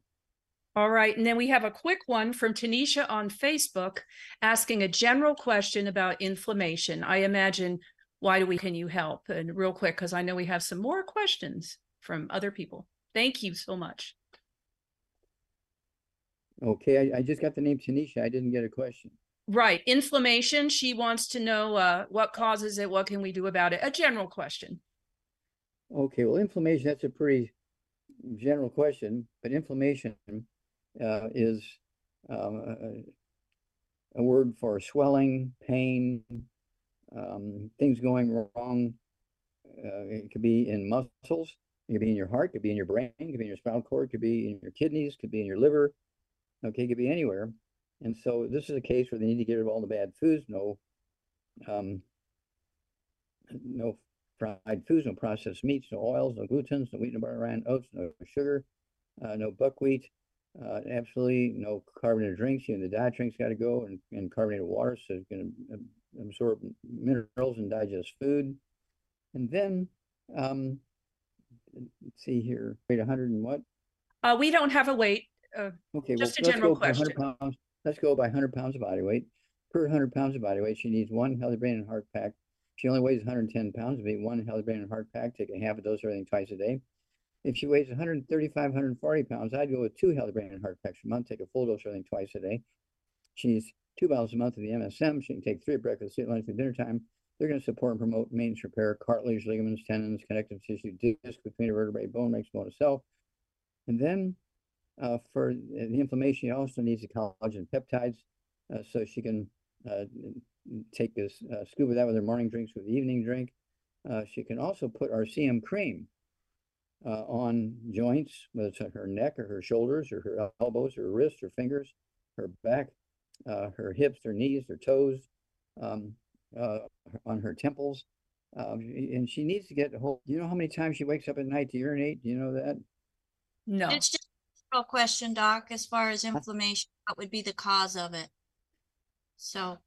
All right, and then we have a quick one from Tanisha on Facebook asking a general question about inflammation. I imagine, why do we, can you help? And real quick, because I know we have some more questions from other people. Thank you so much. Okay, I, I just got the name Tanisha. I didn't get a question. Right, inflammation. She wants to know uh, what causes it, what can we do about it? A general question. Okay, well, inflammation, that's a pretty general question, but inflammation uh, is um, a, a word for swelling, pain, um, things going wrong. Uh, it could be in muscles, it could be in your heart, it could be in your brain, it could be in your spinal cord, it could be in your kidneys, it could be in your liver. Okay, it could be anywhere. And so this is a case where they need to get rid of all the bad foods, no, um, no fried foods, no processed meats, no oils, no glutens, no wheat, no butter, rye, oats, no sugar, uh, no buckwheat, uh, absolutely no carbonated drinks. Even the diet drinks got to go, and, and carbonated water, so it's going to absorb minerals and digest food. And then, um, let's see here, wait, 100 and what? Uh, we don't have a weight. Uh, Okay, well, Just a let's general go by 100 question. pounds. Let's go by 100 pounds of body weight. Per 100 pounds of body weight, she needs one healthy brain and heart pack. She only weighs 110 pounds, it'd be one healthy brain and heart pack, take a half a dose of everything twice a day. If she weighs 135, 140 pounds, I'd go with two healthy brain and heart packs a month, take a full dose of everything twice a day. She's two bottles a month of the MSM. She can take three at breakfast, at lunch, and dinner time. They're going to support and promote maintenance repair, cartilage, ligaments, tendons, connective tissue, disc between the vertebrae, bone makes bone itself. And then uh, for the inflammation, she also needs the collagen peptides, uh, so she can uh, take this uh, scoop of that with her morning drinks with the evening drink. Uh, she can also put our CM cream uh, on joints, whether it's on her neck or her shoulders or her elbows, her wrists, her fingers, her back, uh, her hips, her knees, her toes, um, uh, on her temples. Um, and she needs to get a whole. You know how many times she wakes up at night to urinate? Do you know that? no. It's just a question, Doc, as far as inflammation, what would be the cause of it? So,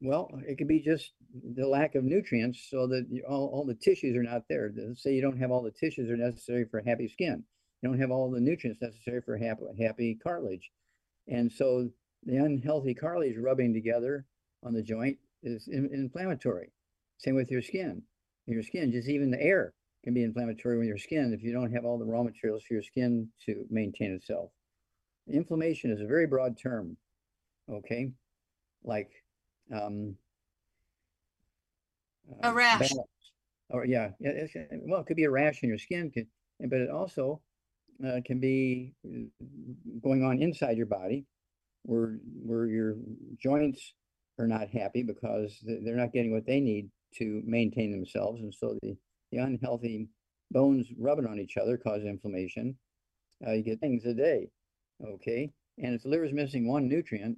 Well, it could be just the lack of nutrients so that you, all, all the tissues are not there. Say you don't have all the tissues that are necessary for happy skin. You don't have all the nutrients necessary for happy, happy cartilage. And so the unhealthy cartilage rubbing together on the joint is in, inflammatory. Same with your skin. Your skin, just even the air can be inflammatory with your skin if you don't have all the raw materials for your skin to maintain itself. Inflammation is a very broad term. Okay. Like, um, A uh, rash. balance. Or yeah, yeah, it's, uh, well, it could be a rash in your skin, could, but it also uh, can be uh, going on inside your body, where where your joints are not happy because they're not getting what they need to maintain themselves, and so the the unhealthy bones rubbing on each other cause inflammation. Uh, you get things a day, okay, and if the liver is missing one nutrient,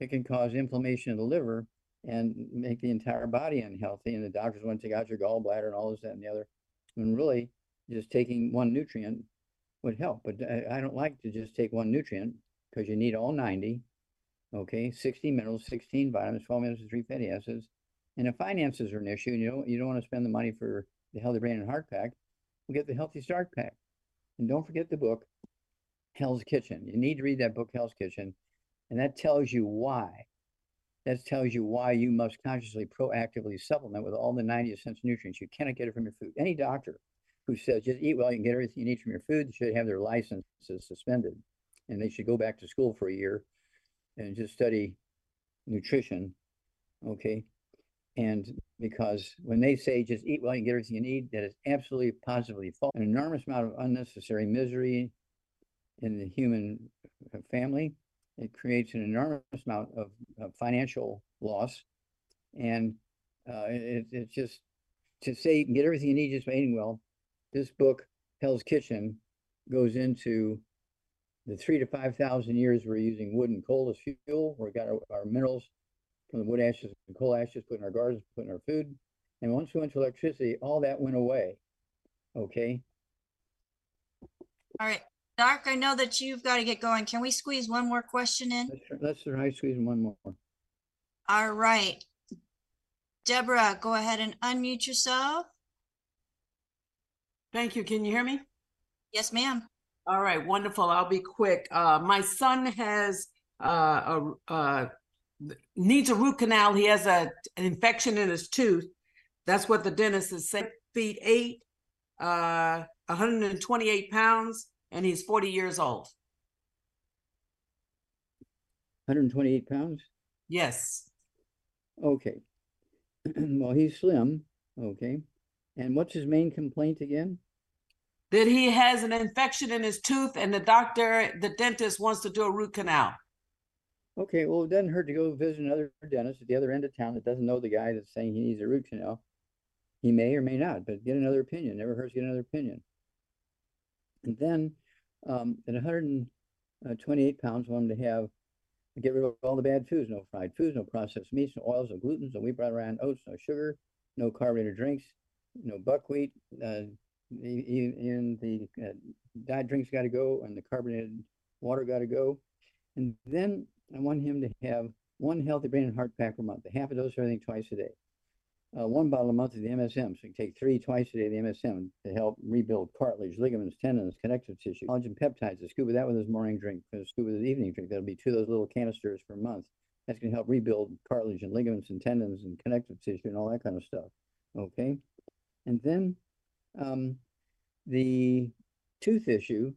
it can cause inflammation of the liver and make the entire body unhealthy. And the doctors want to take out your gallbladder and all this, that, and the other. When really, just taking one nutrient would help. But I, I don't like to just take one nutrient because you need all 90. Okay, 60 minerals, 16 vitamins, 12 minerals, and three fatty acids. And if finances are an issue, and you don't you don't want to spend the money for the healthy brain and heart pack, we'll get the healthy start pack. And don't forget the book, Hell's Kitchen. You need to read that book, Hell's Kitchen, and that tells you why. That tells you why you must consciously, proactively supplement with all the 90 essential nutrients. You cannot get it from your food. Any doctor who says just eat well, you can get everything you need from your food should have their licenses suspended, and they should go back to school for a year and just study nutrition. Okay, and because when they say just eat well, you get everything you need, that is absolutely positively false. An enormous amount of unnecessary misery in the human uh, family. It creates an enormous amount of, of financial loss. And uh, it, it's just to say get everything you need just by eating well. This book, Hell's Kitchen, goes into the three to 5,000 years we're using wood and coal as fuel. We've got our, our minerals from the wood ashes and coal ashes put in our gardens, put in our food. And once we went to electricity, all that went away. Okay. All right, Doc, I know that you've got to get going. Can we squeeze one more question in? Let's, try- let's try squeezing one more. All right. Deborah, go ahead and unmute yourself. Thank you. Can you hear me? Yes, ma'am. All right, wonderful. I'll be quick. Uh, my son has uh, a uh, needs a root canal. He has a an infection in his tooth. That's what the dentist is saying. Feet eight, uh, 128 pounds, and he's 40 years old. 128 pounds? Yes. Okay. Well, he's slim, okay. And what's his main complaint again? That he has an infection in his tooth, and the doctor, the dentist, wants to do a root canal. Okay, well, it doesn't hurt to go visit another dentist at the other end of town that doesn't know the guy that's saying he needs a root canal. He may or may not, but get another opinion. Never hurts to get another opinion. And then, um, at 128 pounds, want him to have get rid of all the bad foods, no fried foods, no processed meats, no oils, no gluten. no wheat brought around oats, no sugar, no carbonated drinks, no buckwheat. Uh, the uh, diet drinks got to go, and the carbonated water got to go. And then I want him to have one healthy brain and heart pack per month, a half a dose of everything twice a day. Uh, one bottle a month of the MSM, so you take three twice a day of the MSM to help rebuild cartilage, ligaments, tendons, connective tissue, collagen peptides. To scoop with that with his morning drink, to scoop with his evening drink. That'll be two of those little canisters per month. That's going to help rebuild cartilage and ligaments and tendons and connective tissue and all that kind of stuff. Okay, and then um, the tooth issue,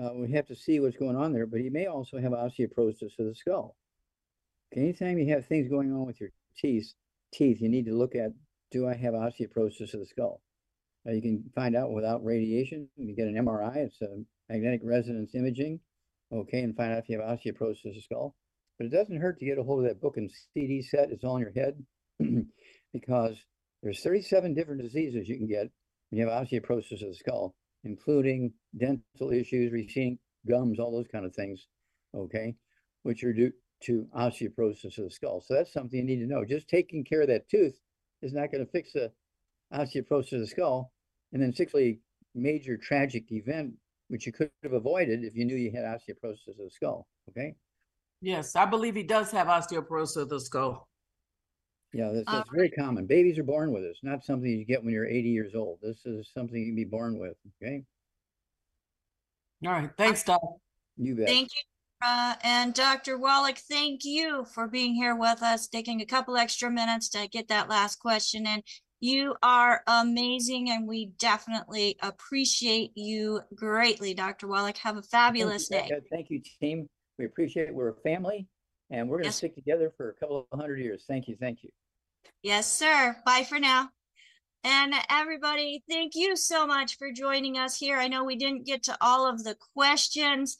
uh, we have to see what's going on there, but he may also have osteoporosis of the skull. Okay, anytime you have things going on with your teeth, teeth, you need to look at, do I have osteoporosis of the skull? Uh, you can find out without radiation. You get an MRI, it's a magnetic resonance imaging, okay, and find out if you have osteoporosis of the skull. But it doesn't hurt to get a hold of that book and CD set. It's all in your head because there's 37 different diseases you can get when you have osteoporosis of the skull, including dental issues, receding gums, all those kind of things, okay, which are due to osteoporosis of the skull. So that's something you need to know. Just taking care of that tooth is not going to fix the osteoporosis of the skull. And then sixthly, major tragic event, which you could have avoided if you knew you had osteoporosis of the skull, okay? Yes, I believe he does have osteoporosis of the skull. Yeah, that's, Uh, that's very common. Babies are born with this, not something you get when you're 80 years old. This is something you can be born with, okay? All right, thanks, Doc. You bet. Thank you. Uh, and Dr. Wallach, thank you for being here with us, taking a couple extra minutes to get that last question in. You are amazing and we definitely appreciate you greatly, Dr. Wallach. Have a Thank you, fabulous day. Thank you, team. We appreciate it. We're a family and we're going to Yes. stick together for a couple of hundred years. Thank you. Thank you. Yes, sir. Bye for now. And everybody, thank you so much for joining us here. I know we didn't get to all of the questions.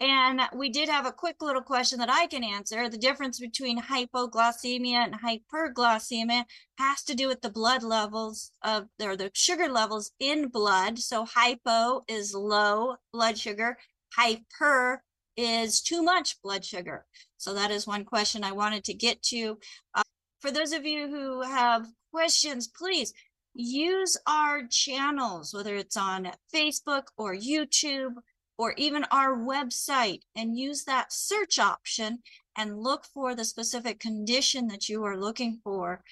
And we did have a quick little question that I can answer. The difference between hypoglycemia and hyperglycemia has to do with the blood levels of or the sugar levels in blood. So hypo is low blood sugar, hyper is too much blood sugar. So that is one question I wanted to get to. Uh, for those of you who have questions, please use our channels, whether it's on Facebook or YouTube or even our website, and use that search option and look for the specific condition that you are looking for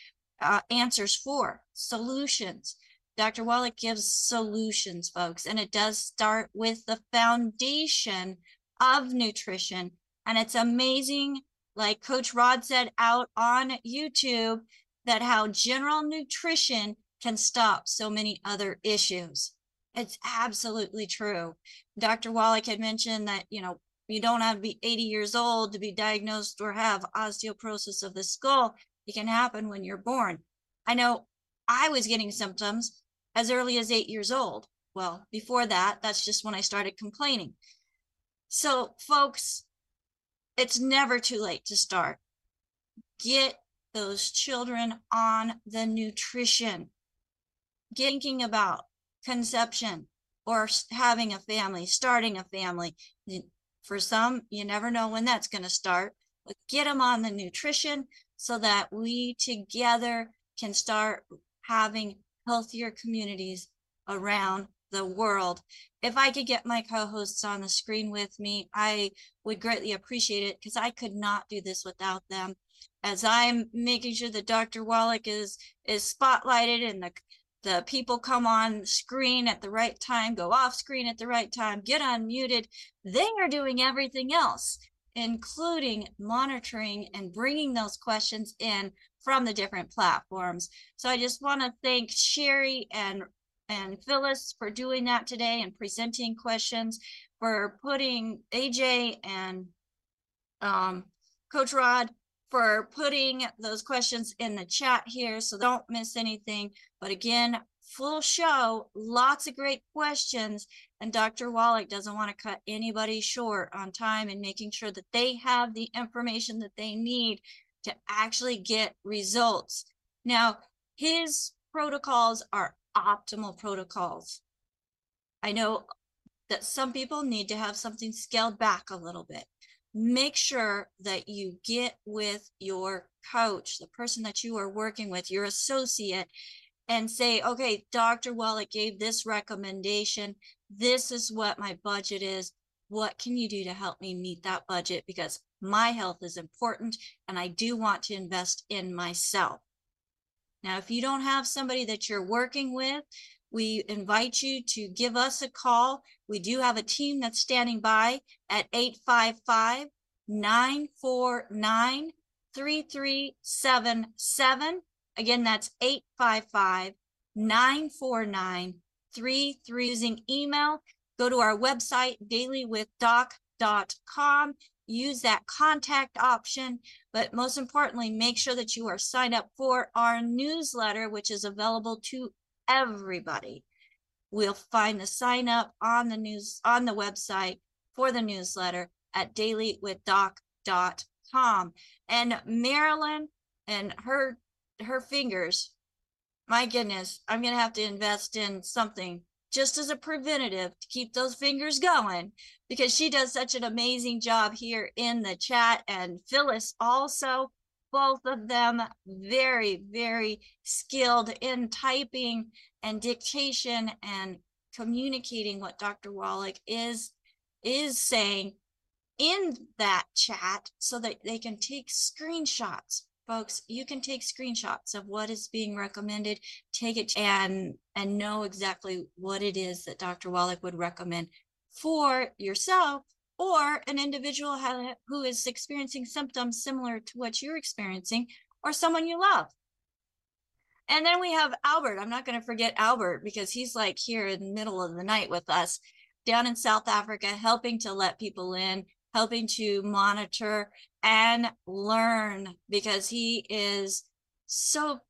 uh, answers for, solutions. Dr. Wallach gives solutions, folks, and it does start with the foundation of nutrition. And it's amazing, like Coach Rod said out on YouTube, that how general nutrition can stop so many other issues. It's absolutely true. Dr. Wallach had mentioned that, you know, you don't have to be 80 years old to be diagnosed or have osteoporosis of the skull. It can happen when you're born. I know I was getting symptoms as early as eight years old. Well, before that, that's just when I started complaining. So, folks, it's never too late to start. Get those children on the nutrition. Thinking about conception or having a family, starting a family. For some, you never know when that's going to start, but get them on the nutrition so that we together can start having healthier communities around the world. If I could get my co-hosts on the screen with me, I would greatly appreciate it because I could not do this without them. As I'm making sure that Dr. Wallach is is spotlighted and the the people come on screen at the right time, go off screen at the right time, get unmuted. They are doing everything else, including monitoring and bringing those questions in from the different platforms. So I just want to thank Sherry and and Phyllis for doing that today and presenting questions, for putting AJ and um, Coach Rod for putting those questions in the chat here so don't miss anything. But again, full show, lots of great questions. And Dr. Wallach doesn't want to cut anybody short on time and making sure that they have the information that they need to actually get results. Now, his protocols are optimal protocols. I know that some people need to have something scaled back a little bit. Make sure that you get with your coach, the person that you are working with, your associate, and say, okay, Dr. Wallach gave this recommendation. This is what my budget is. What can you do to help me meet that budget? Because my health is important and I do want to invest in myself. Now, if you don't have somebody that you're working with, we invite you to give us a call. We do have a team that's standing by at 855 949 3377. Again, that's 855 949 33 using email. Go to our website, dailywithdoc.com. Use that contact option, but most importantly, make sure that you are signed up for our newsletter, which is available to everybody. We'll find the sign up on the news on the website for the newsletter at dailywithdoc.com. And Marilyn and her her fingers, my goodness, I'm gonna have to invest in something just as a preventative to keep those fingers going because she does such an amazing job here in the chat and Phyllis also both of them very very skilled in typing and dictation and communicating what Dr. Wallach is is saying in that chat so that they can take screenshots folks you can take screenshots of what is being recommended take it and and know exactly what it is that Dr. Wallach would recommend for yourself or an individual who is experiencing symptoms similar to what you're experiencing or someone you love and then we have Albert. I'm not going to forget Albert because he's like here in the middle of the night with us down in South Africa, helping to let people in, helping to monitor and learn because he is so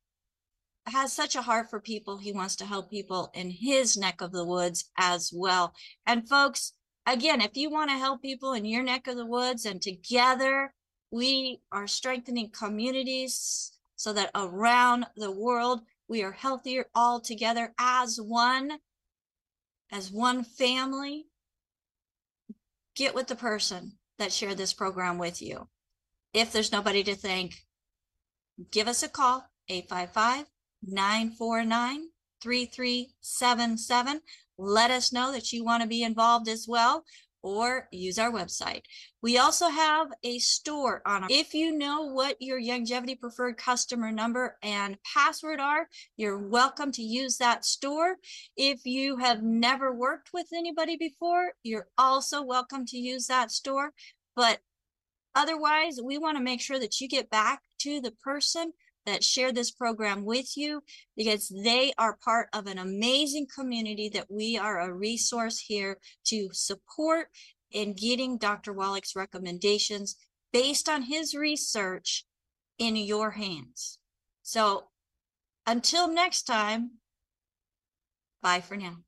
has such a heart for people. He wants to help people in his neck of the woods as well. And folks, again, if you want to help people in your neck of the woods and together we are strengthening communities so that around the world we are healthier all together as one as one family. Get with the person that shared this program with you. If there's nobody to thank give us a call 855 949 3377 let us know that you want to be involved as well or use our website. We also have a store on. our- If you know what your Youngevity preferred customer number and password are, you're welcome to use that store. If you have never worked with anybody before, you're also welcome to use that store. But otherwise, we want to make sure that you get back to the person that share this program with you because they are part of an amazing community that we are a resource here to support in getting Dr. Wallach's recommendations based on his research in your hands. So until next time, bye for now.